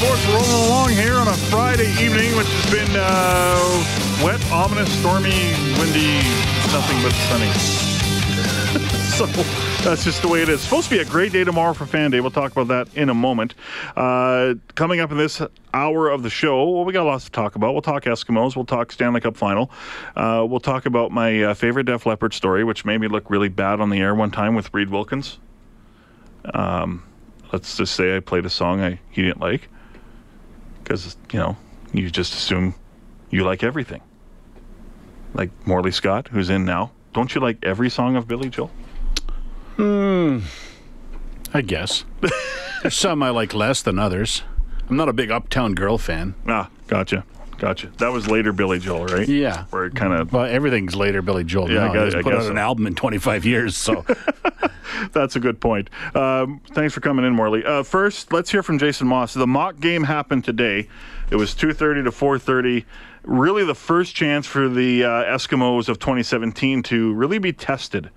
Sports rolling along here on a Friday evening, which has been uh, wet, ominous, stormy, windy, nothing but sunny. so that's just the way it is. Supposed to be a great day tomorrow for Fan Day. We'll talk about that in a moment. Uh, coming up in this hour of the show, well, we got lots to talk about. We'll talk Eskimos. We'll talk Stanley Cup Final. Uh, we'll talk about my uh, favorite Def Leppard story, which made me look really bad on the air one time with Reed Wilkins. Um, let's just say I played a song I he didn't like because you know you just assume you like everything. Like Morley Scott, who's in now. Don't you like every song of Billy Joel? Hmm. I guess. There's some I like less than others. I'm not a big Uptown Girl fan. Ah, gotcha, gotcha. That was later Billy Joel, right? Yeah. Where it kind of Well, everything's later Billy Joel. Yeah, I now. guess- He's I put guess out an album in 25 years, so That's a good point. Um, thanks for coming in, Morley. Uh, first, let's hear from Jason Maas. The mock game happened today. It was 2:30 to 4:30. Really, the first chance for the uh, Eskimos of 2017 to really be tested,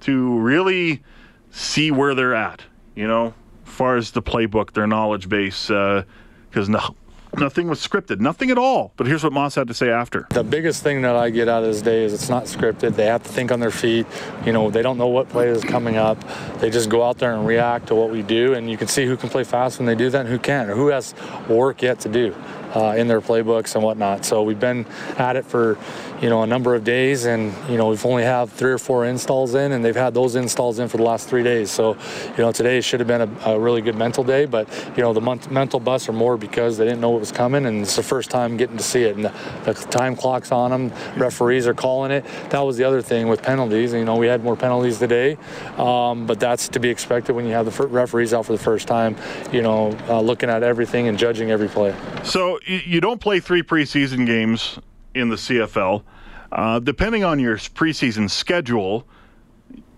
to really see where they're at. You know, as far as the playbook, their knowledge base, because no, nothing was scripted, nothing at all. But here's what Maas had to say after. The biggest thing that I get out of this day is it's not scripted. They have to think on their feet. You know, they don't know what play is coming up. They just go out there and react to what we do, and you can see who can play fast when they do that and who can't, or who has work yet to do uh, in their playbooks and whatnot. So we've been at it for, you know, a number of days, and you know we've only have three or four installs in, and they've had those installs in for the last three days. So, you know, today should have been a, a really good mental day, but you know the mon- mental busts are more because they didn't know what was coming, and it's the first time getting to see it, and the, the time clock's on them. Referees are calling it. That was the other thing with penalties. You know, we had more penalties today, um, but that's to be expected when you have the referees out for the first time. You know, uh, looking at everything and judging every play. So you don't play three preseason games in the CFL. Uh, depending on your preseason schedule,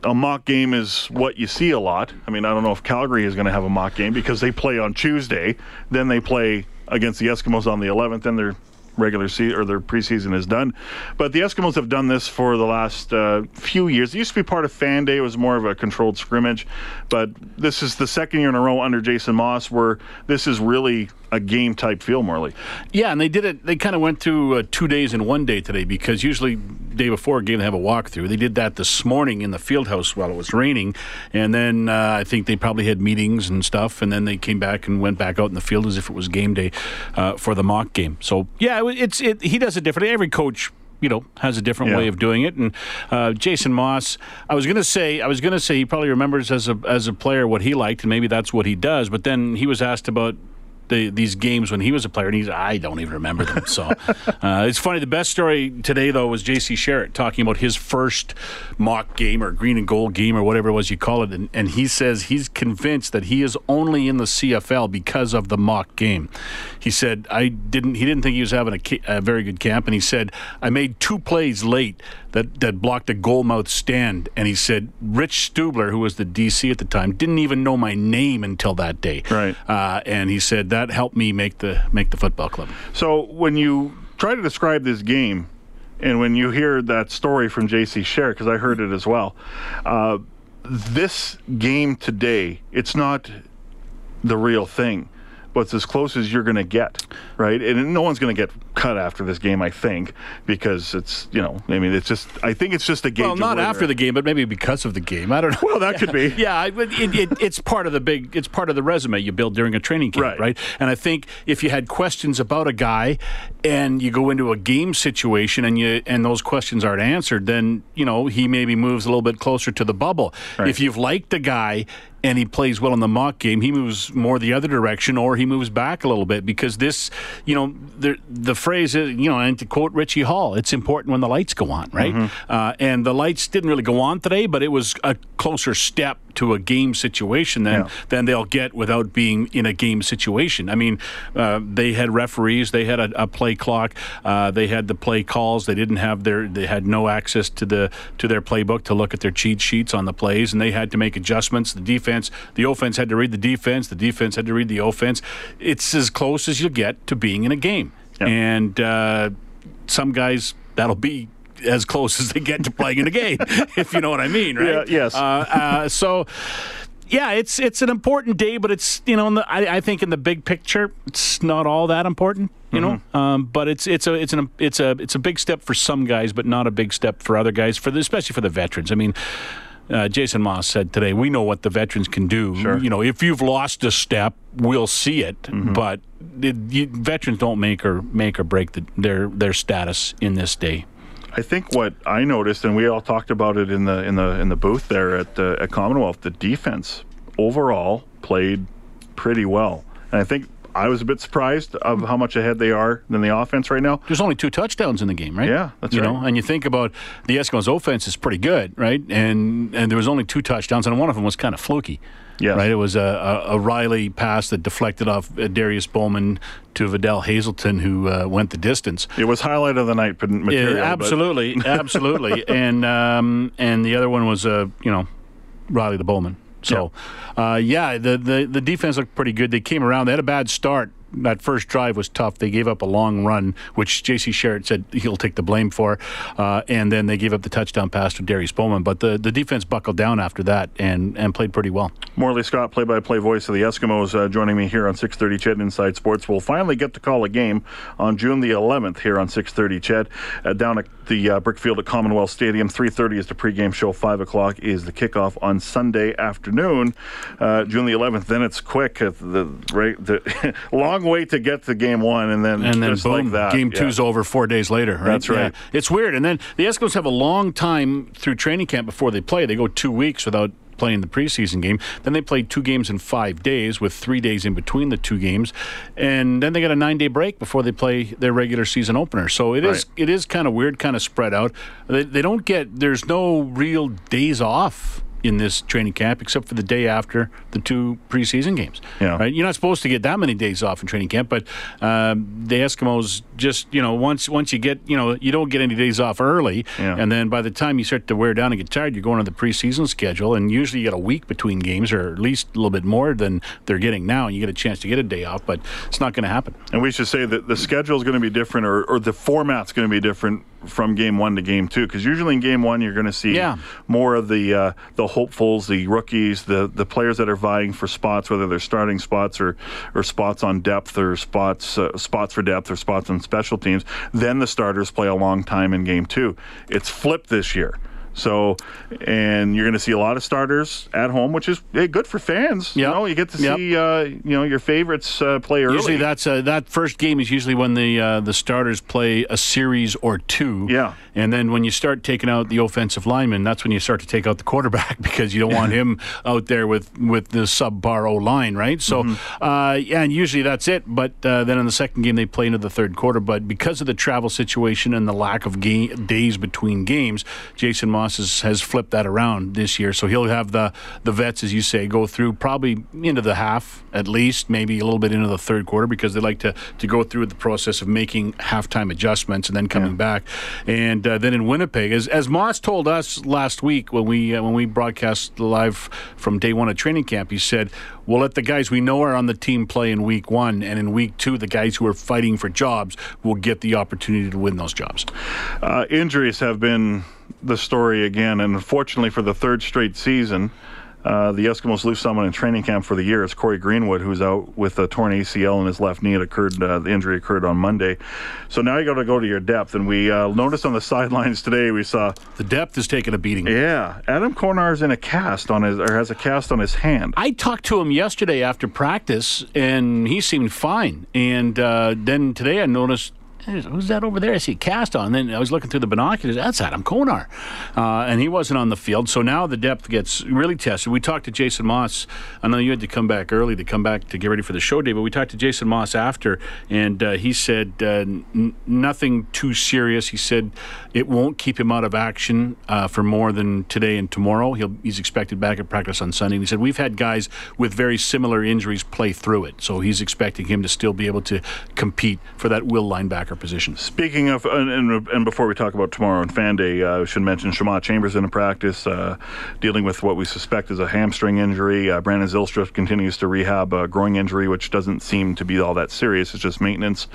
a mock game is what you see a lot. I mean, I don't know if Calgary is going to have a mock game because they play on Tuesday, then they play against the Eskimos on the 11th, and their regular season or their preseason is done. But the Eskimos have done this for the last uh, few years. It used to be part of Fan Day; it was more of a controlled scrimmage. But this is the second year in a row under Jason Maas where this is really a game type feel, Morley. Yeah, and they did it. They kind of went through uh, two days in one day today because usually day before a game they have a walkthrough. They did that this morning in the field house while it was raining, and then uh, I think they probably had meetings and stuff, and then they came back and went back out in the field as if it was game day uh, for the mock game. So yeah, it- it's it. He does it differently. Every coach. You know, has a different Yeah. way of doing it, and uh, Jason Maas. I was gonna say, I was gonna say he probably remembers as a as a player what he liked, and maybe that's what he does. But then he was asked about the, these games when he was a player, and he's I don't even remember them. So uh, it's funny. The best story today though was J.C. Sherritt talking about his first mock game or green and gold game or whatever it was you call it, and, and he says he's convinced that he is only in the CFL because of the mock game. He said I didn't. He didn't think he was having a, a very good camp, and he said I made two plays late that that blocked a goalmouth stand, and he said Rich Stubler, who was the DC at the time, didn't even know my name until that day. Right. Uh, and he said that helped me make the make the football club. So when you try to describe this game, and when you hear that story from J.C. Sherritt, because I heard it as well, uh, this game today, it's not the real thing. but it's as close as you're going to get, right? And no one's going to get cut after this game, I think, because it's you know, I mean, it's just I think it's just a game. Well, not after the game, but maybe because of the game. I don't know. Well, that could be. yeah, it, it, it's part of the big. It's part of the resume you build during a training camp, Right. right? And I think if you had questions about a guy, and you go into a game situation, and you and those questions aren't answered, then you know he maybe moves a little bit closer to the bubble. Right. If you've liked a guy. And he plays well in the mock game. He moves more the other direction, or he moves back a little bit because this, you know, the the phrase is, you know, and to quote Richie Hall, it's important when the lights go on, right? Uh, and the lights didn't really go on today, but it was a closer step to a game situation than Yeah. than they'll get without being in a game situation. I mean, uh, they had referees, they had a, a play clock, uh, they had the play calls. They didn't have their, they had no access to the to their playbook to look at their cheat sheets on the plays, and they had to make adjustments. The defense, the offense had to read the defense, the defense had to read the offense. It's as close as you get to being in a game, Yeah. and uh, some guys that'll be. As close as they get to playing in a game, if you know what I mean, right? Yeah, yes. Uh, uh, so, yeah, it's it's an important day, but it's you know, in the, I, I think in the big picture, it's not all that important. You know, um, but it's it's a it's an it's a it's a big step for some guys, but not a big step for other guys. For the, especially for the veterans. I mean. Uh, Jason Maas said today, "We know what the veterans can do. Sure. You know, if you've lost a step, we'll see it. But it, you, veterans don't make or make or break the, their their status in this day. I think what I noticed, and we all talked about it in the in the in the booth there at uh, at Commonwealth, the defense overall played pretty well, and I think I was a bit surprised of how much ahead they are than the offense right now. There's only two touchdowns in the game, right? Yeah, that's you right. know, and you think about the Eskimos' offense is pretty good, right? And and there was only two touchdowns, and one of them was kind of fluky. Yes. Right. It was a, a, a Reilly pass that deflected off uh, Adarius Bowman to Vidal Hazelton, who uh, went the distance. It was highlight of the night but material. Yeah, absolutely, absolutely. And um, and the other one was uh, you know Reilly the Bowman. So uh, yeah, the, the the defense looked pretty good. They came around. They had a bad start. That first drive was tough. They gave up a long run, which J.C. Sherritt said he'll take the blame for, uh, and then they gave up the touchdown pass to Adarius Bowman. But the, the defense buckled down after that and, and played pretty well. Morley Scott, play-by-play voice of the Eskimos, uh, joining me here on 6:30 Ched Inside Sports. We'll finally get to call a game on June the 11th here on 6:30 Ched uh, down at the uh, Brickfield at Commonwealth Stadium. 3:30 is the pregame show. Five o'clock is the kickoff on Sunday afternoon, uh, June the 11th. Then it's quick. Uh, the, right, the long wait to get to game one, and then and then boom, like that, game yeah. two's over four days later. Right? That's right. Yeah. It's weird. And then the Eskimos have a long time through training camp before they play. They go two weeks without playing the preseason game. Then they play two games in five days with three days in between the two games, and then they got a nine day break before they play their regular season opener. So it is Right. it is kind of weird, kind of spread out. They, they don't get there's no real days off. In this training camp, except for the day after the two preseason games, Yeah. right? You're not supposed to get that many days off in training camp, but um, the Eskimos just, you know, once once you get, you know, you don't get any days off early, Yeah. and then by the time you start to wear down and get tired, you're going on the preseason schedule, and usually you get a week between games, or at least a little bit more than they're getting now, and you get a chance to get a day off, but it's not going to happen. And we should say that the schedule is going to be different, or, or the format's going to be different from game one to game two. Because usually in game one, you're going to see Yeah. more of the uh, the hopefuls, the rookies, the the players that are vying for spots, whether they're starting spots or or spots on depth or spots uh, spots for depth or spots on special teams. Then the starters play a long time in game two. It's flipped this year. So, and you're going to see a lot of starters at home, which is eh, good for fans. You know, you get to Yep. see uh, you know your favorites uh, play early. Usually that's uh, that first game is usually when the uh, the starters play a series or two. Yeah. And then when you start taking out the offensive lineman, that's when you start to take out the quarterback because you don't want him out there with with the subpar O line, right? So, Mm-hmm. uh, yeah, and usually that's it. But uh, then in the second game they play into the third quarter. But because of the travel situation and the lack of game, days between games, Jason Maas has, has flipped that around this year. So he'll have the the vets, as you say, go through probably into the half at least, maybe a little bit into the third quarter because they like to to go through the process of making halftime adjustments and then coming back. And uh, then in Winnipeg, as as Maas told us last week when we uh, when we broadcast live from day one of training camp, he said we'll let the guys we know are on the team play in week one, and in week two, the guys who are fighting for jobs will get the opportunity to win those jobs. Uh, injuries have been the story again, and unfortunately for the third straight season, uh, the Eskimos lose someone in training camp for the year. It's Cory Greenwood, who's out with a torn ACL in his left knee. It occurred. Uh, the injury occurred on Monday. So now you got to go to your depth. And we uh, noticed on the sidelines today, we saw the depth is taking a beating. Yeah, Adam Konar's in a cast on his, or has a cast on his hand. I talked to him yesterday after practice, and he seemed fine. And uh, then today, I noticed who's that over there? I see cast on. And then I was looking through the binoculars. That's Adam Konar. Uh, and he wasn't on the field. So now the depth gets really tested. We talked to Jason Maas. I know you had to come back early to come back to get ready for the show day, but we talked to Jason Maas after, and uh, he said uh, n- nothing too serious. He said it won't keep him out of action uh, for more than today and tomorrow. He'll, he's expected back at practice on Sunday. And he said, We've had guys with very similar injuries play through it. So he's expecting him to still be able to compete for that will linebacker position. Speaking of, and, and before we talk about tomorrow and fan day, uh, I should mention Shamawd Chambers in a practice uh, dealing with what we suspect is a hamstring injury. Uh, Brandon Zylstra continues to rehab a groin injury, which doesn't seem to be all that serious. It's just maintenance.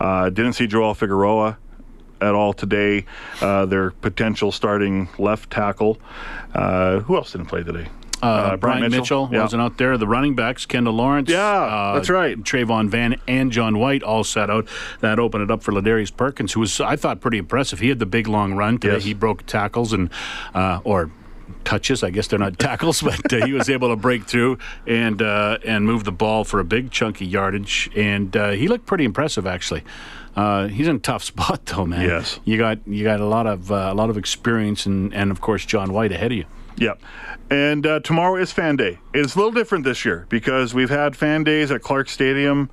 Uh, didn't see Joel Figueroa at all today. Uh, their potential starting left tackle. Uh, who else didn't play today? Uh, uh, Bryant, Bryant Mitchell, Mitchell wasn't out there. The running backs, Kendial Lawrence. Yeah, uh, that's right. Travon Van and John White all sat out. That opened it up for Ladarius Perkins, who was, I thought, pretty impressive. He had the big long run today. Yes. He broke tackles and, uh, or touches. I guess they're not tackles, but uh, he was able to break through and uh, and move the ball for a big chunky yardage, and uh, he looked pretty impressive actually. Uh, he's in a tough spot though, man. Yes, you got you got a lot of uh, a lot of experience, and and of course John White ahead of you. Yep. And uh, tomorrow is fan day. It's a little different this year because we've had fan days at Clark Stadium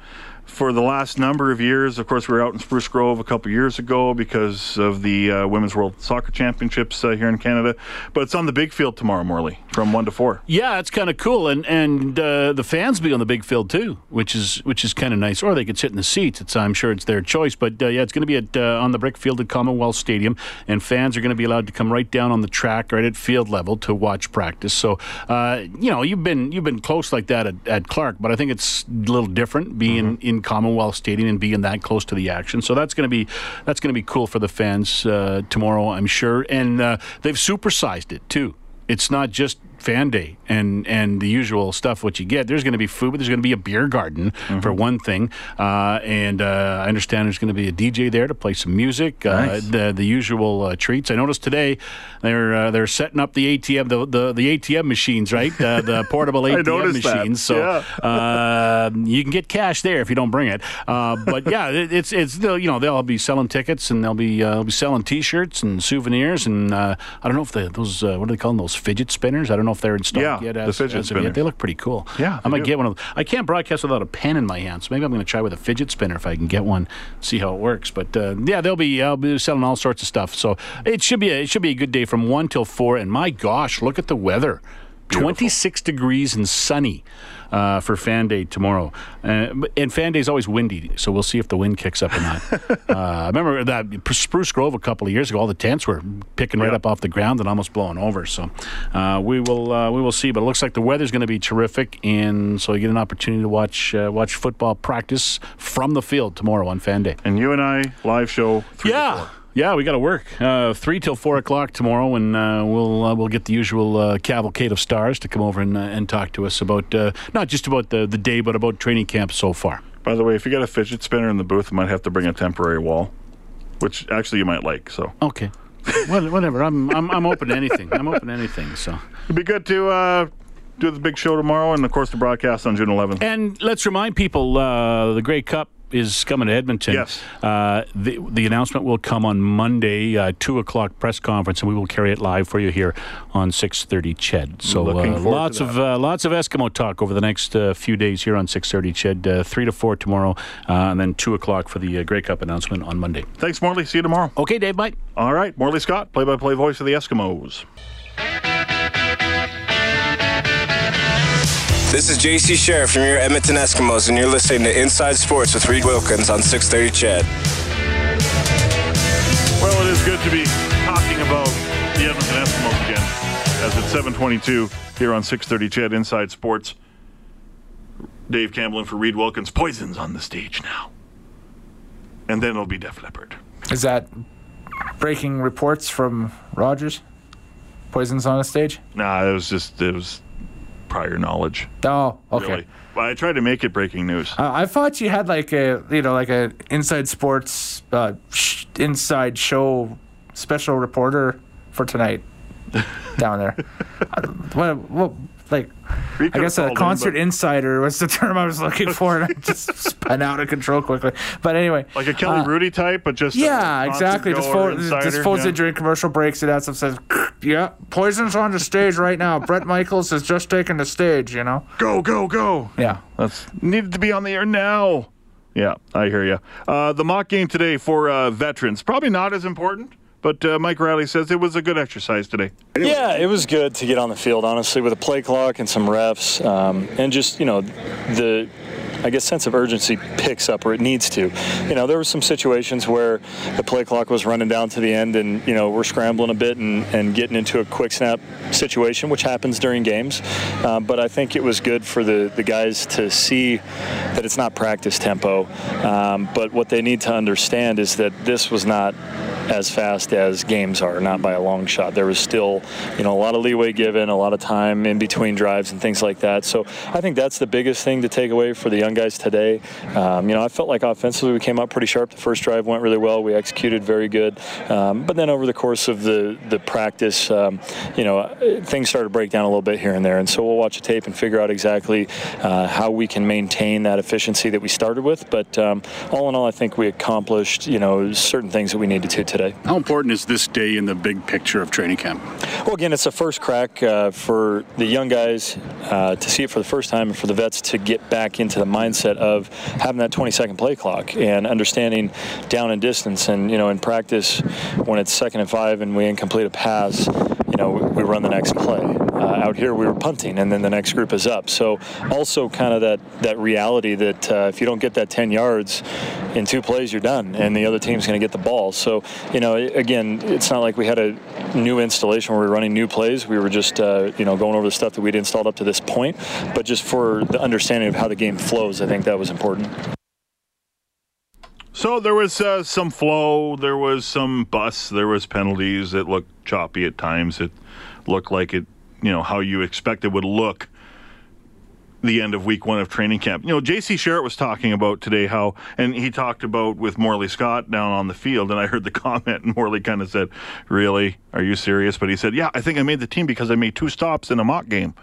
for the last number of years. Of course, we were out in Spruce Grove a couple years ago because of the uh, Women's World Soccer Championships uh, here in Canada. But it's on the big field tomorrow, Morley, from one to four. Yeah, it's kind of cool, and and uh, the fans be on the big field too, which is which is kind of nice. Or they could sit in the seats. It's I'm sure it's their choice. But uh, yeah, it's going to be at uh, on the brick field at Commonwealth Stadium, and fans are going to be allowed to come right down on the track, right at field level, to watch practice. So uh, you know, you've been you've been close like that at, at Clark, but I think it's a little different being mm-hmm. in Commonwealth Stadium and being that close to the action. So that's going to be that's going to be cool for the fans uh, tomorrow, I'm sure. And uh, they've supersized it too. It's not just fan day and and the usual stuff what you get. There's going to be food, but there's going to be a beer garden mm-hmm. for one thing, uh, and uh, I understand there's going to be a DJ there to play some music. Uh, nice. the the usual uh, treats. I noticed today they're uh, they're setting up the ATM the the, the ATM machines right the portable ATM machines. That. So yeah. you can get cash there if you don't bring it. but yeah, it, it's it's you know they'll be selling tickets and they'll be they'll be selling T-shirts and souvenirs and I don't know if the, those what do they call them those fidget spinners. I don't know know if they're in stock yeah, yet. As, the fidget as yet. They look pretty cool. Yeah, I might do. get one of them. I can't broadcast without a pen in my hand, so maybe I'm going to try with a fidget spinner if I can get one, see how it works. But uh, yeah, they'll be I'll be selling all sorts of stuff. So it should be a, it should be a good day from one till four. And my gosh, look at the weather. Beautiful. 26 degrees and sunny uh, for Fan Day tomorrow. Uh, and Fan Day is always windy, so we'll see if the wind kicks up or not. uh, I remember that Spruce Grove a couple of years ago. All the tents were picking right up off the ground and almost blowing over. So uh, we will uh, we will see. But it looks like the weather's going to be terrific, and so you get an opportunity to watch uh, watch football practice from the field tomorrow on Fan Day. And you and I live show. yeah. Yeah, we got to work uh, three till four o'clock tomorrow, and uh, we'll uh, we'll get the usual uh, cavalcade of stars to come over and uh, and talk to us about uh, not just about the the day, but about training camp so far. By the way, if you got a fidget spinner in the booth, you might have to bring a temporary wall, which actually you might like. So okay, whatever. I'm I'm I'm open to anything. I'm open to anything. So it'd be good to do the big show tomorrow, and of course the broadcast on June 11th. And let's remind people uh, the Grey Cup is coming to Edmonton. Yes. Uh, the, the announcement will come on Monday, uh, 2 o'clock press conference, and we will carry it live for you here on 6.30 CHED. So uh, lots of uh, lots of Eskimo talk over the next uh, few days here on 6.30 CHED. Uh, 3 to 4 tomorrow, and then 2 o'clock for the Grey Cup announcement on Monday. Thanks, Morley. See you tomorrow. Okay, Dave. Bye. All right. Morley Scott, play-by-play voice of the Eskimos. This is JC Sherritt from your Edmonton Eskimos, and you're listening to Inside Sports with Reed Wilkins on 630 CHED. Well, it is good to be talking about the Edmonton Eskimos again, as it's 722 here on 630 CHED Inside Sports. Dave Campbell and for Reed Wilkins. Poison's on the stage now. And then it'll be Def Leppard. Is that breaking reports from Rogers? Poison's on the stage? Nah, it was just, it was prior knowledge. Oh, okay. Really. But I tried to make it breaking news. Uh, I thought you had like a you know like a inside sports uh, sh- inside show special reporter for tonight down there. Uh, what, what like I guess a in, concert insider was the term I was looking for, and I just spun out of control quickly. But anyway, like a Kelly uh, Rudy type, but just Yeah, exactly. Just, goer, fo- just phones yeah. it during commercial breaks. It adds up says, "Yeah, Poison's on the stage right now. Bret Michaels has just taken the stage." You know. Go, go, go. Yeah. That's needed to be on the air now. Yeah, I hear you. Uh, the mock game today for uh, veterans probably not as important, but uh, Mike Reilly says it was a good exercise today. Yeah, it was good to get on the field, honestly, with a play clock and some refs, um, and just you know the. I guess sense of urgency picks up where it needs to. You know, there were some situations where the play clock was running down to the end, and you know we're scrambling a bit and, and getting into a quick snap situation, which happens during games. Uh, but I think it was good for the the guys to see that it's not practice tempo. Um, but what they need to understand is that this was not as fast as games are, not by a long shot. There was still, you know, a lot of leeway given, a lot of time in between drives and things like that. So I think that's the biggest thing to take away for the young guys today. Um, you know, I felt like offensively we came out pretty sharp. The first drive went really well. We executed very good. Um, but then over the course of the the practice, um, you know, things started to break down a little bit here and there. And so we'll watch the tape and figure out exactly uh, how we can maintain that efficiency that we started with. But um, all in all, I think we accomplished, you know, certain things that we needed to today. How important is this day in the big picture of training camp? Well, again, it's a first crack uh, for the young guys uh, to see it for the first time and for the vets to get back into the mindset of having that 20 second play clock and understanding down and distance. And, you know, in practice, when it's second and five and we incomplete a pass, you know, we, we run the next play. Uh, out here, we were punting, and then the next group is up. So, also kind of that, that reality that uh, if you don't get that 10 yards in two plays, you're done, and the other team's going to get the ball. So, you know, again, it's not like we had a new installation where we were running new plays. We were just, uh, you know, going over the stuff that we'd installed up to this point. But just for the understanding of how the game flows, I think that was important. So there was uh, some flow, there was some bus, there was penalties. It looked choppy at times. It looked like it, you know, how you expect it would look the end of week one of training camp. You know, J.C. Sherritt was talking about today how, and he talked about with Morley Scott down on the field, and I heard the comment, and Morley kind of said, "Really? Are you serious?" But he said, "Yeah, I think I made the team because I made two stops in a mock game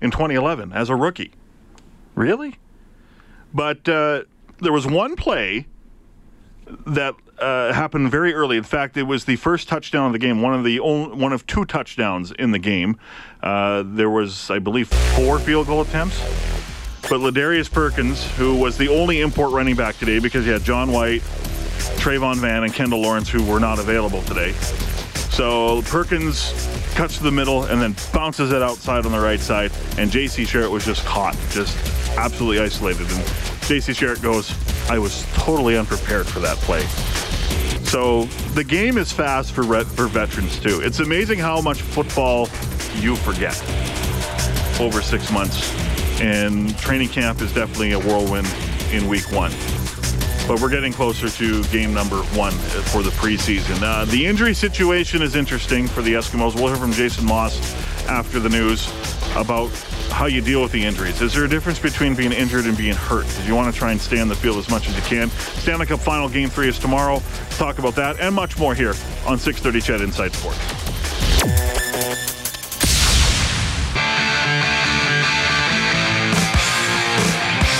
in 2011 as a rookie." Really? But uh, there was one play that uh, happened very early. In fact, it was the first touchdown of the game. One of the only, one of two touchdowns in the game. Uh, there was, I believe, four field goal attempts. But Ladarius Perkins, who was the only import running back today, because he had John White, Travon Van, and Kendial Lawrence, who were not available today. So Perkins cuts to the middle and then bounces it outside on the right side, and J.C. Sherritt was just caught, just absolutely isolated. And J.C. Sherritt goes, "I was totally unprepared for that play." So the game is fast for for veterans too. It's amazing how much football you forget over six months, and training camp is definitely a whirlwind in week one. But we're getting closer to game number one for the preseason. Uh, the injury situation is interesting for the Eskimos. We'll hear from Jason Maas after the news about how you deal with the injuries. Is there a difference between being injured and being hurt? Because you want to try and stay on the field as much as you can. Stanley Cup final game three is tomorrow. Talk about that and much more here on 630 CHED Inside Sports.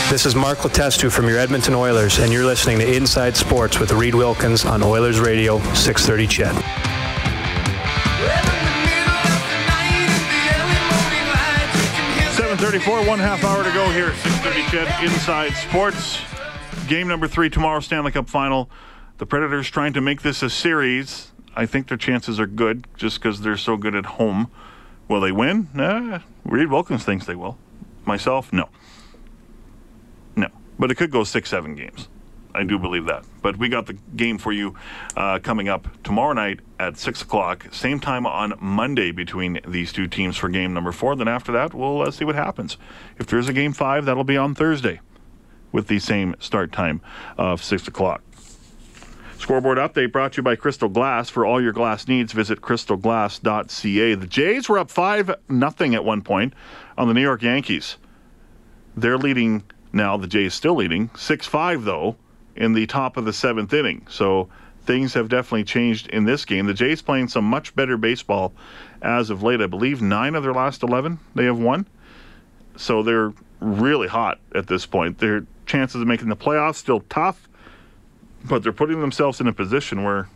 This is Mark Letestu from your Edmonton Oilers, and you're listening to Inside Sports with Reed Wilkins on Oilers Radio 630 CHED. 734, one half hour to go here. 630 CHED Inside Sports. Game number three tomorrow, Stanley Cup final. The Predators trying to make this a series. I think their chances are good just because they're so good at home. Will they win? Nah, Reed Wilkins thinks they will. Myself, no. But it could go six, seven games. I do believe that. But we got the game for you uh, coming up tomorrow night at 6 o'clock. Same time on Monday between these two teams for game number four. Then after that, we'll uh, see what happens. If there's a game five, that'll be on Thursday with the same start time of 6 o'clock. Scoreboard update brought to you by Crystal Glass. For all your glass needs, visit crystalglass.ca. The Jays were up 5 nothing at one point on the New York Yankees. They're leading now, the Jays still leading, 6 5 though, in the top of the seventh inning. So things have definitely changed in this game. The Jays playing some much better baseball as of late. I believe nine of their last 11 they have won. So they're really hot at this point. Their chances of making the playoffs still tough, but they're putting themselves in a position where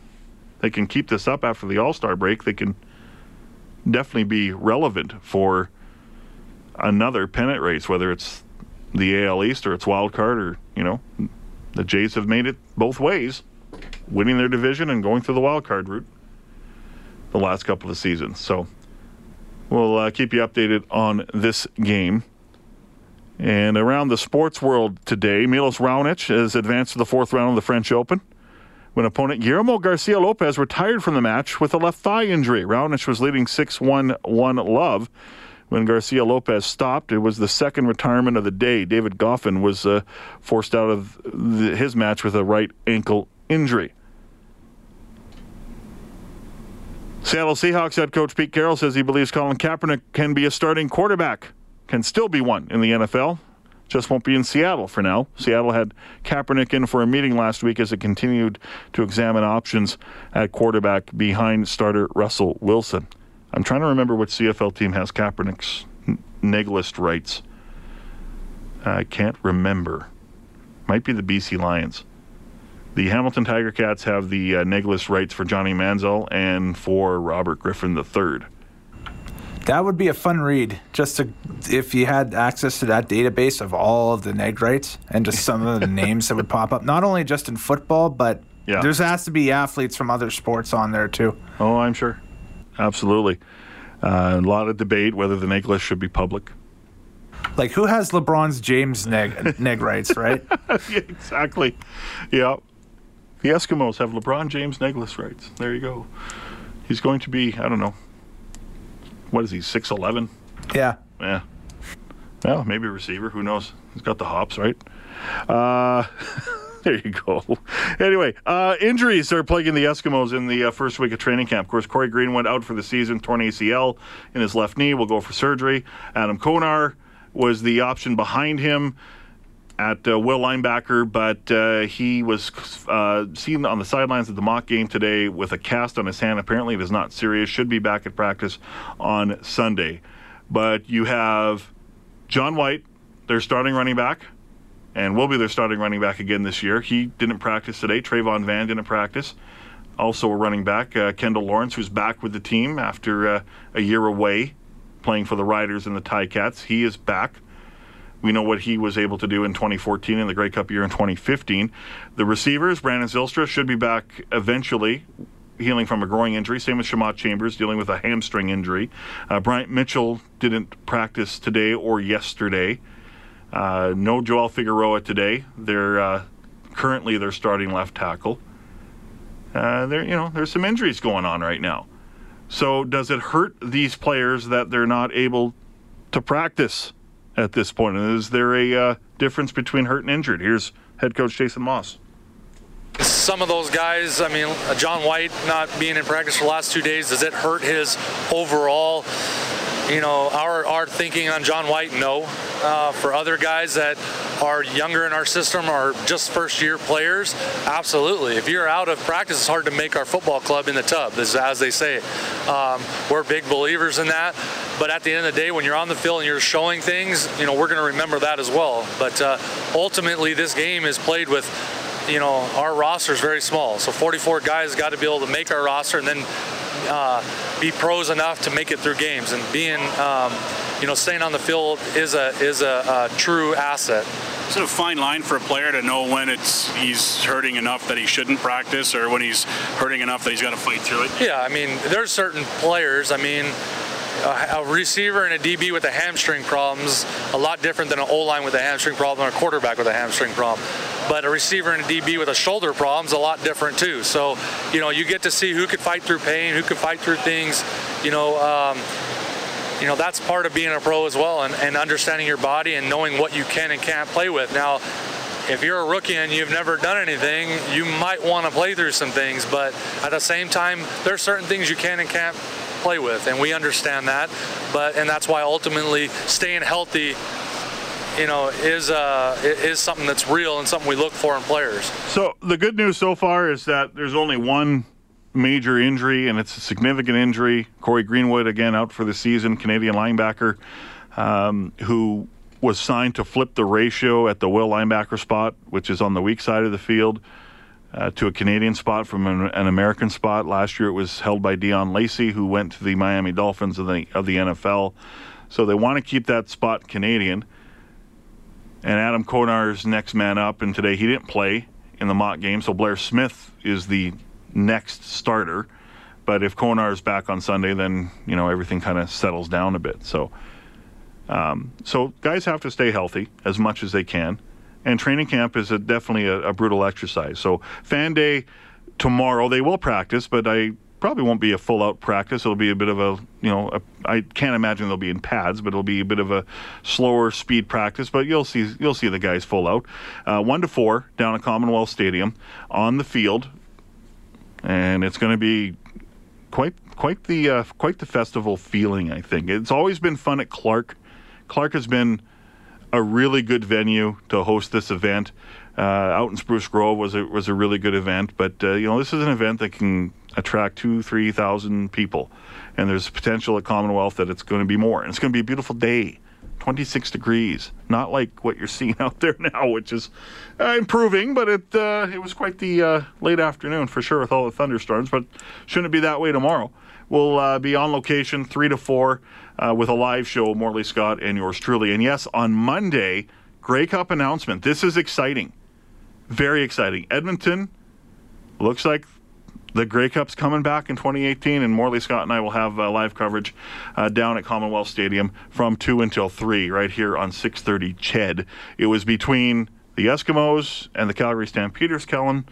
they can keep this up after the All Star break. They can definitely be relevant for another pennant race, whether it's the AL East or it's wild card or you know the Jays have made it both ways, winning their division and going through the wild card route the last couple of seasons. So we'll uh, keep you updated on this game. And around the sports world today, Milos Raonic has advanced to the fourth round of the French Open when opponent Guillermo Garcia Lopez retired from the match with a left thigh injury. Raonic was leading 6 1 1 love. When Garcia Lopez stopped, it was the second retirement of the day. David Goffin was uh, forced out of the, his match with a right ankle injury. Seattle Seahawks head coach Pete Carroll says he believes Colin Kaepernick can be a starting quarterback, can still be one in the NFL. Just won't be in Seattle for now. Seattle had Kaepernick in for a meeting last week as it continued to examine options at quarterback behind starter Russell Wilson. I'm trying to remember which CFL team has Kaepernick's neg list rights. I can't remember. Might be the BC Lions. The Hamilton Tiger Cats have the uh, Neglist rights for Johnny Manziel and for Robert Griffin III. That would be a fun read, just to if you had access to that database of all of the neg rights and just some of the names that would pop up. Not only just in football, but Yeah. there's has to be athletes from other sports on there too. Oh, I'm sure. Absolutely. Uh, a lot of debate whether the list should be public. Like who has LeBron's James neg neg rights, right? yeah, exactly. Yeah. The Eskimos have LeBron James Neglis rights. There you go. He's going to be, I don't know, what is he, 6'11? Yeah. Yeah. Well, maybe a receiver. Who knows? He's got the hops, right? Uh, there you go. Anyway, uh, injuries are plaguing the Eskimos in the uh, first week of training camp. Of course, Corey Green went out for the season, torn ACL in his left knee. Will go for surgery. Adam Konar was the option behind him at uh, will linebacker, but uh, he was uh, seen on the sidelines of the mock game today with a cast on his hand. Apparently, it is not serious. Should be back at practice on Sunday. But you have John White, their starting running back, and will be their starting running back again this year. He didn't practice today. Travon Van didn't practice. Also, a running back, uh, Kendial Lawrence, who's back with the team after uh, a year away playing for the Riders and the Ticats. He is back. We know what he was able to do in 2014 in the Grey Cup year in 2015. The receivers, Brandon Zylstra, should be back eventually, healing from a growing injury. Same with Shamawd Chambers, dealing with a hamstring injury. Uh, Bryant Mitchell didn't practice today or yesterday. Uh, no Joel Figueroa today. They're uh, currently their starting left tackle. Uh, there, you know, there's some injuries going on right now. So does it hurt these players that they're not able to practice at this point? And is there a uh, difference between hurt and injured? Here's head coach Jason Maas. Some of those guys, I mean, John White not being in practice for the last two days, does it hurt his overall, you know, our, our thinking on John White? No. Uh, for other guys that are younger in our system or just first year players, absolutely. If you're out of practice, it's hard to make our football club in the tub, as, they say. Um, we're big believers in that. But at the end of the day, when you're on the field and you're showing things, you know, we're going to remember that as well. But uh, ultimately, this game is played with you know, our roster is very small. So 44 guys got to be able to make our roster and then uh, be pros enough to make it through games. And being, um, you know, staying on the field is a is a, a true asset. Is it a fine line for a player to know when it's he's hurting enough that he shouldn't practice, or when he's hurting enough that he's got to fight through it? Yeah, I mean, there's certain players. I mean, a, a receiver and a DB with a hamstring problems a lot different than an O line with a hamstring problem or a quarterback with a hamstring problem. But a receiver and a DB with a shoulder problem is a lot different too. So, you know, you get to see who can fight through pain, who can fight through things. You know, um, you know that's part of being a pro as well, and, and understanding your body and knowing what you can and can't play with. Now, if you're a rookie and you've never done anything, you might want to play through some things. But at the same time, there are certain things you can and can't play with, and we understand that. But and that's why ultimately staying healthy, you know, is uh, is something that's real and something we look for in players. So the good news so far is that there's only one major injury, and it's a significant injury. Cory Greenwood again out for the season, Canadian linebacker, um, who was signed to flip the ratio at the will linebacker spot, which is on the weak side of the field. Uh, to a Canadian spot from an, an, American spot. Last year it was held by Deon Lacey, who went to the Miami Dolphins of the of the NFL. So they want to keep that spot Canadian. And Adam Konar's next man up, and today he didn't play in the mock game, so Blair Smith is the next starter. But if Konar's back on Sunday, then you know everything kind of settles down a bit. So, um, so guys have to stay healthy as much as they can and training camp is a, definitely a, a, brutal exercise. So fan day tomorrow they will practice, but I probably won't be a full out practice. It'll be a bit of a you know I can't imagine they'll be in pads, but it'll be a bit of a slower speed practice. But you'll see you'll see the guys full out, uh, one to four down at Commonwealth Stadium on the field, and it's going to be quite quite the uh, quite the festival feeling. I think it's always been fun at Clark. Clark has been a really good venue to host this event. Uh, out in Spruce Grove was a was a really good event, but uh, you know this is an event that can attract two, three thousand people, and there's potential at Commonwealth that it's going to be more, and it's going to be a beautiful day. 26 degrees, not like what you're seeing out there now, which is uh, improving, but it uh, it was quite the uh, late afternoon for sure with all the thunderstorms. But shouldn't it be that way tomorrow. We'll uh, be on location three to four with a live show, Morley Scott and yours truly. And yes, on Monday, Grey Cup announcement. This is exciting, very exciting. Edmonton looks like the Grey Cup's coming back in 2018, and Morley Scott and I will have uh, live coverage uh, down at Commonwealth Stadium from two until three, right here on 6:30. Ched. It was between the Eskimos and the Calgary Stampeders, Kellen,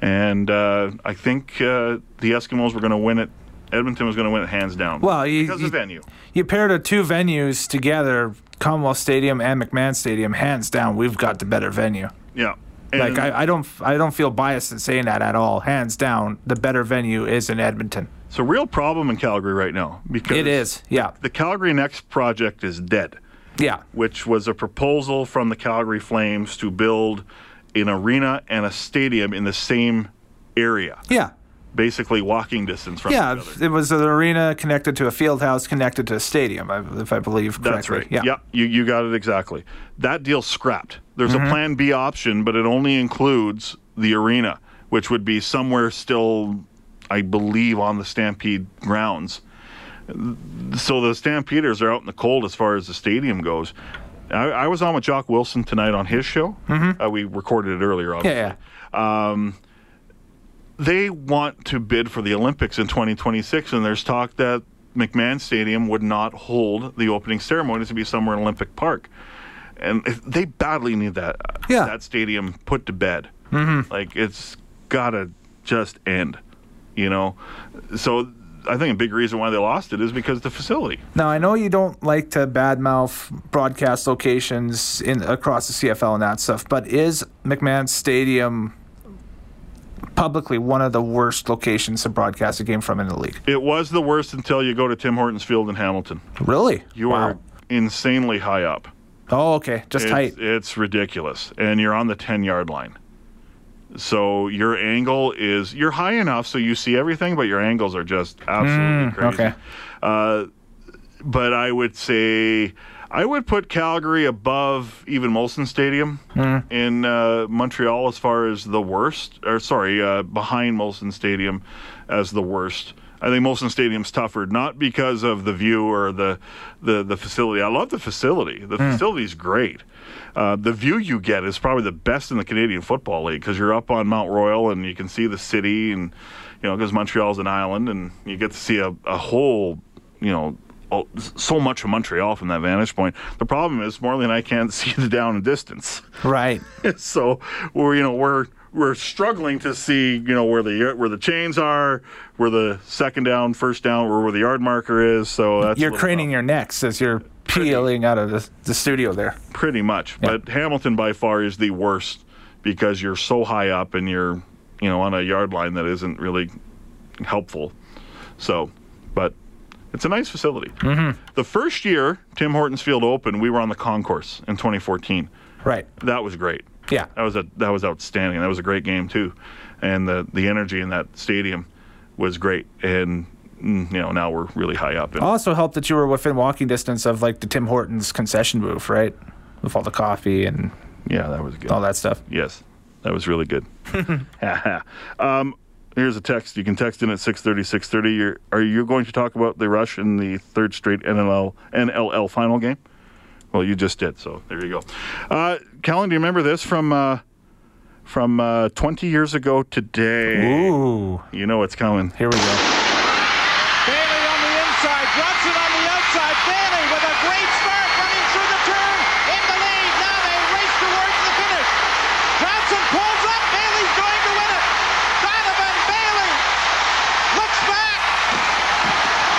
and uh, I think uh, the Eskimos were going to win it Edmonton was going to win it hands down. Well, you, because you, of venue. You paired two venues together, Commonwealth Stadium and McMahon Stadium. Hands down, we've got the better venue. Yeah. And like I, I don't, I don't feel biased in saying that at all. Hands down, the better venue is in Edmonton. It's a real problem in Calgary right now because it is. Yeah. The Calgary Next project is dead. Yeah. Which was a proposal from the Calgary Flames to build an arena and a stadium in the same area. Yeah basically walking distance from yeah, it was an arena connected to a field house connected to a stadium, if I believe correctly. That's right. Yeah, yeah you, you got it exactly. That deal scrapped. There's mm-hmm. a plan B option, but it only includes the arena, which would be somewhere still, I believe, on the Stampede grounds. So the Stampeders are out in the cold as far as the stadium goes. I, I was on with Jock Wilson tonight on his show. Mm-hmm. Uh, we recorded it earlier, obviously. Yeah, yeah. Um, they want to bid for the Olympics in 2026, and there's talk that McMahon Stadium would not hold the opening ceremony to be somewhere in Olympic Park, and they badly need that yeah. that stadium put to bed. Mm-hmm. Like it's gotta just end, you know. So I think a big reason why they lost it is because the facility. Now I know you don't like to badmouth broadcast locations in across the CFL and that stuff, but is McMahon Stadium publicly one of the worst locations to broadcast a game from in the league. It was the worst until you go to Tim Hortons Field in Hamilton. Really? You wow. are insanely high up. Oh, okay. Just it's, tight. It's ridiculous. And you're on the 10 yard line. So your angle is, you're high enough so you see everything, but your angles are just absolutely mm, crazy. Okay. Uh, but I would say I would put Calgary above even Molson Stadium mm. in uh, Montreal as far as the worst, or sorry, uh, behind Molson Stadium as the worst. I think Molson Stadium's tougher, not because of the view or the the, the facility. I love the facility. The mm. facility's great. Uh, the view you get is probably the best in the Canadian Football League because you're up on Mount Royal and you can see the city and you know because Montreal's an island and you get to see a, a whole you know Oh, so much of Montreal from that vantage point. The problem is Morley and I can't see the down and distance. Right. so we're you know we're we're struggling to see you know where the where the chains are, where the second down, first down, or where the yard marker is. So that's you're craning your necks as you're peeling out of the, the studio there. Pretty much, but Hamilton by far is the worst because you're so high up and you're, you know, on a yard line that isn't really helpful. So, but it's a nice facility. Mm-hmm. The first year Tim Hortons Field opened, we were on the concourse in 2014. Right. That was great. Yeah. That was a that was outstanding. That was a great game too, and the the energy in that stadium was great. And mm, you know now we're really high up. And Also helped that you were within walking distance of like the Tim Hortons concession booth, right? With all the coffee and yeah, that was good. all that stuff. Yes, that was really good. um, here's a text. You can text in at 6:30, 6:30. You're, are you going to talk about the rush in the third straight NLL NLL final game? Well, you just did, so there you go. Uh, Callan, do you remember this from uh, from uh, 20 years ago today? Ooh. You know what's coming. Here we go. Bailey on the inside, Johnson on the outside. Bailey with a great start running through the turn in the lead. Now they race towards the finish. Johnson pulls up. Bailey's going to win it. Donovan Bailey looks back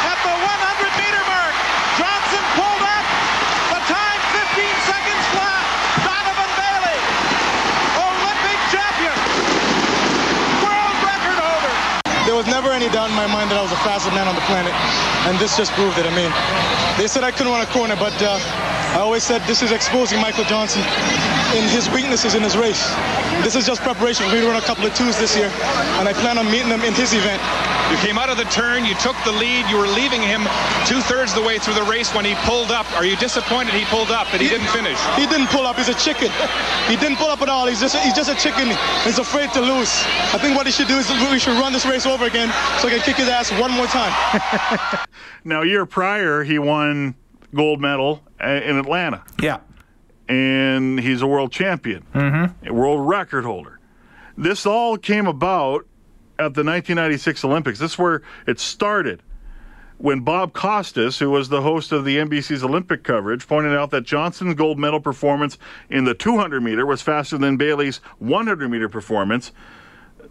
at the 100 meter mark. Johnson pulled up. The time 15 seconds flat. Donovan Bailey, Olympic champion, world record holder. There was never any doubt in my mind that I was the fastest man on the planet, and this just proved it. I mean, they said I couldn't run a corner, but uh, I always said this is exposing Michael Johnson in his weaknesses in his race. This is just preparation. We run a couple of twos this year, and I plan on meeting him in his event. You came out of the turn, you took the lead, you were leaving him two thirds of the way through the race when he pulled up. Are you disappointed he pulled up, that he didn't finish? He didn't pull up. He's a chicken. He didn't pull up at all. He's just he's just a chicken. He's afraid to lose. I think what he should do is we should run this race over again so I can kick his ass one more time. Now, a year prior, he won gold medal uh, in Atlanta. Yeah. and he's a world champion, Mm-hmm. a world record holder. This all came about at the 1996 Olympics. This is where it started. When Bob Costas, who was the host of the NBC's Olympic coverage, pointed out that Johnson's gold medal performance in the 200 meter was faster than Bailey's 100 meter performance,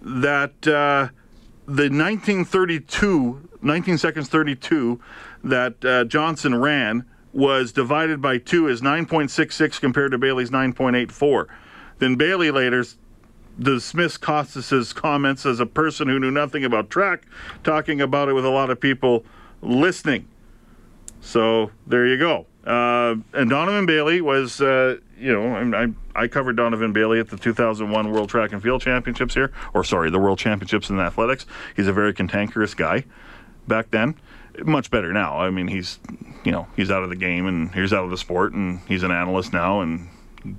that uh, the 1932, 19 seconds 32 that uh, Johnson ran was divided by two is 9.66 compared to Bailey's 9.84. Then Bailey later s- dismissed Costas's comments as a person who knew nothing about track, talking about it with a lot of people listening. So there you go. Uh, and Donovan Bailey was, uh, you know, I, I covered Donovan Bailey at the 2001 World Track and Field Championships here, or sorry, the World Championships in athletics. He's a very cantankerous guy back then. Much better now. I mean, he's, you know, he's out of the game and he's out of the sport and he's an analyst now and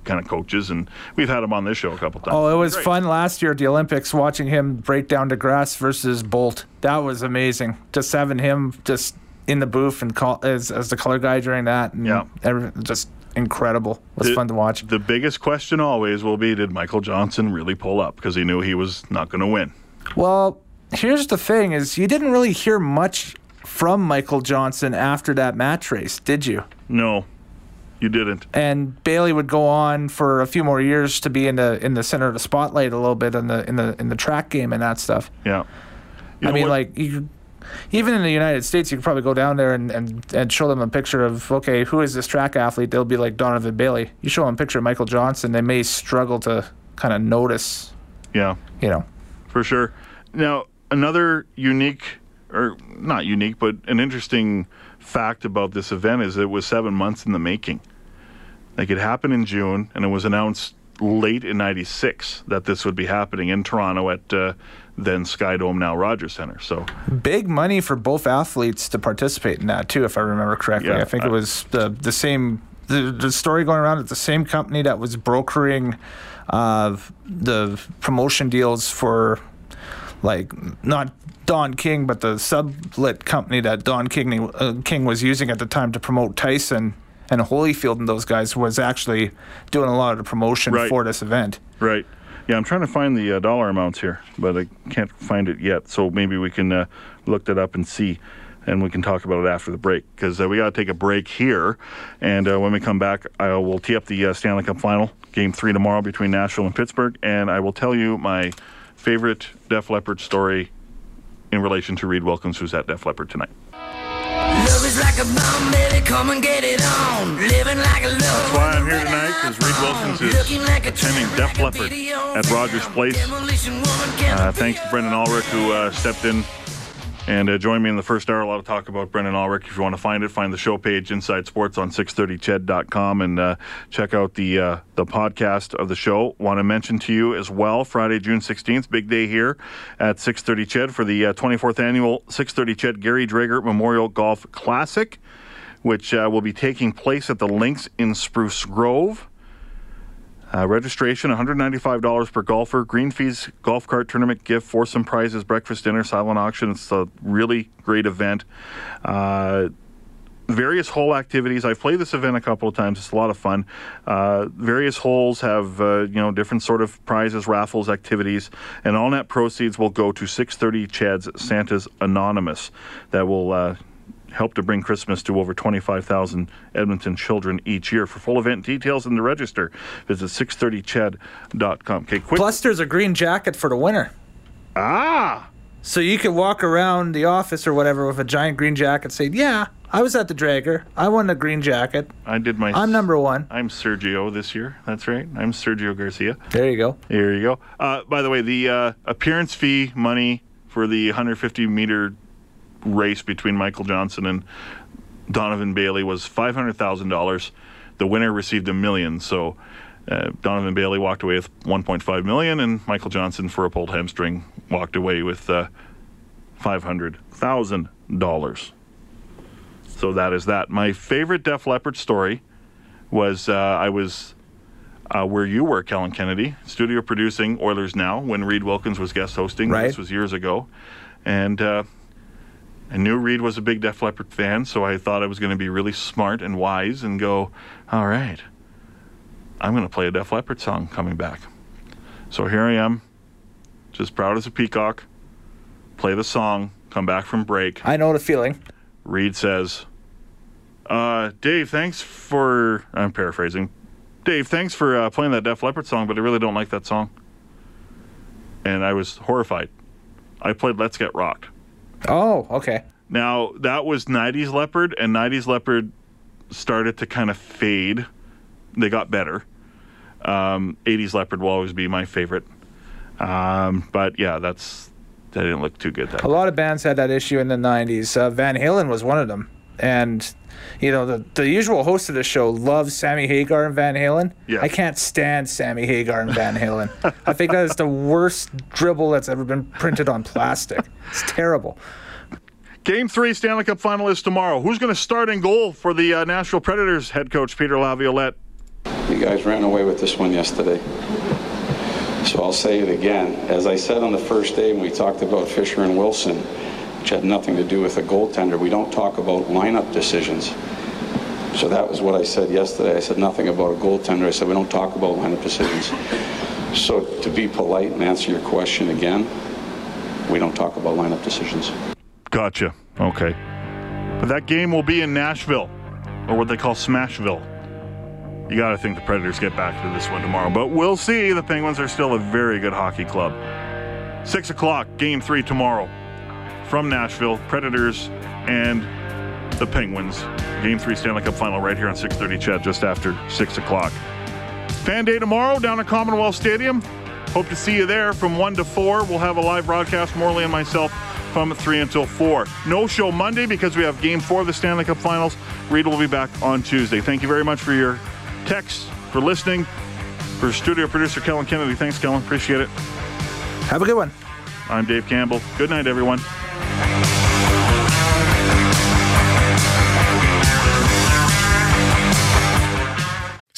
kind of coaches. And we've had him on this show a couple times. Oh, it was Great. fun last year at the Olympics watching him break down De Grasse versus Bolt. That was amazing. Just having him just in the booth and call as, as the color guy during that. And Yeah. every- just incredible. It was The- fun to watch. The biggest question always will be: Did Michael Johnson really pull up because he knew he was not going to win? Well, here's the thing: is you didn't really hear much from Michael Johnson after that match race, did you? No, you didn't. and Bailey would go on for a few more years to be in the in the center of the spotlight a little bit in the in the in the track game and that stuff. Yeah. You I mean, what? like you, even in the United States, you could probably go down there and, and, and show them a picture of okay, who is this track athlete? They'll be like Donovan Bailey. You show them a picture of Michael Johnson, they may struggle to kind of notice. Yeah. You know. For sure. Now, another unique, or not unique, but an interesting fact about this event is it was seven months in the making. Like it happened in June, and it was announced late in '96 that this would be happening in Toronto at uh, then Skydome, now Rogers Center. So Big money for both athletes to participate in that too, if I remember correctly. Yeah, I think I- it was the the same. The, the story going around at the same company that was brokering uh, the promotion deals for, like not Don King, but the sublet company that Don King uh, King was using at the time to promote Tyson and Holyfield and those guys was actually doing a lot of the promotion Right. for this event. Right. Yeah, I'm trying to find the uh, dollar amounts here, but I can't find it yet. So maybe we can uh, look that up and see, and we can talk about it after the break because uh, we got to take a break here. And uh, when we come back, I will tee up the uh, Stanley Cup final, game three tomorrow between Nashville and Pittsburgh, and I will tell you my favorite Def Leppard story in relation to Reed Wilkins, who's at Def Leppard tonight. Love is like a bomb, baby, come and get it on. Living like a love. That's why I'm here tonight, because Reed Wilkins is attending Def Leppard at Rogers Place. Uh, thanks to Brendan Ulrich, who uh, stepped in and uh, joined me in the first hour. A lot of talk about Brendan Ulrich. If you want to find it, find the show page, Inside Sports, on 630ched.com, and uh, check out the uh, the podcast of the show. Want to mention to you as well, Friday, June 16th, big day here at 630 Ched for the uh, 24th annual 630 Ched Gary Drager Memorial Golf Classic, which uh, will be taking place at the Links in Spruce Grove. Uh, registration $195 per golfer. Green fees, golf cart tournament gift, foursome prizes, breakfast, dinner, silent auction. It's a really great event. Uh, various hole activities. I've played this event a couple of times. It's a lot of fun. Uh, various holes have uh, you know different sort of prizes, raffles, activities, and all net proceeds will go to 630 Ched's Santa's Anonymous. That will. Uh, help to bring Christmas to over 25,000 Edmonton children each year. For full event details and the register, visit 630ched.com. Okay, quick. Plus, there's a green jacket for the winner. Ah! So you can walk around the office or whatever with a giant green jacket saying, Yeah, I was at the Drager. I won the green jacket. I did my. I'm number one. I'm Sergio this year. That's right. I'm Sergio Garcia. There you go. There you go. Uh, by the way, the uh, appearance fee money for the 150 meter race between Michael Johnson and Donovan Bailey was $500,000. The winner received a million. So uh, Donovan Bailey walked away with 1.5 million, and Michael Johnson, for a pulled hamstring, walked away with uh, $500,000. So that is that. My favorite Def Leppard story was uh, I was uh, where you were, Kellen Kennedy, studio producing Oilers Now when Reed Wilkins was guest hosting. Right. This was years ago. And uh, I knew Reed was a big Def Leppard fan, so I thought I was going to be really smart and wise and go, all right, I'm going to play a Def Leppard song coming back. So here I am, just proud as a peacock, play the song, come back from break. I know the feeling. Reed says, uh, Dave, thanks for, I'm paraphrasing, Dave, thanks for uh, playing that Def Leppard song, but I really don't like that song. And I was horrified. I played Let's Get Rocked. Oh, okay. Now, that was 90s Leppard, and 90s Leppard started to kind of fade. They got better. Um, 80s Leppard will always be my favorite. Um, but yeah, that's that didn't look too good. That A lot of bands had that issue in the 90s. Uh, Van Halen was one of them. And, you know, the, the usual host of the show loves Sammy Hagar and Van Halen. Yeah. I can't stand Sammy Hagar and Van Halen. I think that is the worst dribble that's ever been printed on plastic. It's terrible. Game three Stanley Cup final is tomorrow. Who's going to start in goal for the uh, Nashville Predators head coach Peter Laviolette? You guys ran away with this one yesterday. So I'll say it again. As I said on the first day when we talked about Fisher and Wilson, which had nothing to do with a goaltender, we don't talk about lineup decisions. So that was what I said yesterday. I said nothing about a goaltender. I said we don't talk about lineup decisions. So to be polite and answer your question again, we don't talk about lineup decisions. Gotcha. Okay. But that game will be in Nashville, or what they call Smashville. You got to think the Predators get back to this one tomorrow. But we'll see. The Penguins are still a very good hockey club. Six o'clock, game three tomorrow from Nashville. Predators and the Penguins. Game three Stanley Cup final right here on 6:30 Ched, just after six o'clock. Fan day tomorrow down at Commonwealth Stadium. Hope to see you there from 1 to 4. We'll have a live broadcast, Morley and myself, from 3 until 4. No show Monday because we have game four of the Stanley Cup finals. Reed will be back on Tuesday. Thank you very much for your texts, for listening. For studio producer Kellen Kennedy, thanks, Kellen. Appreciate it. Have a good one. I'm Dave Campbell. Good night, everyone.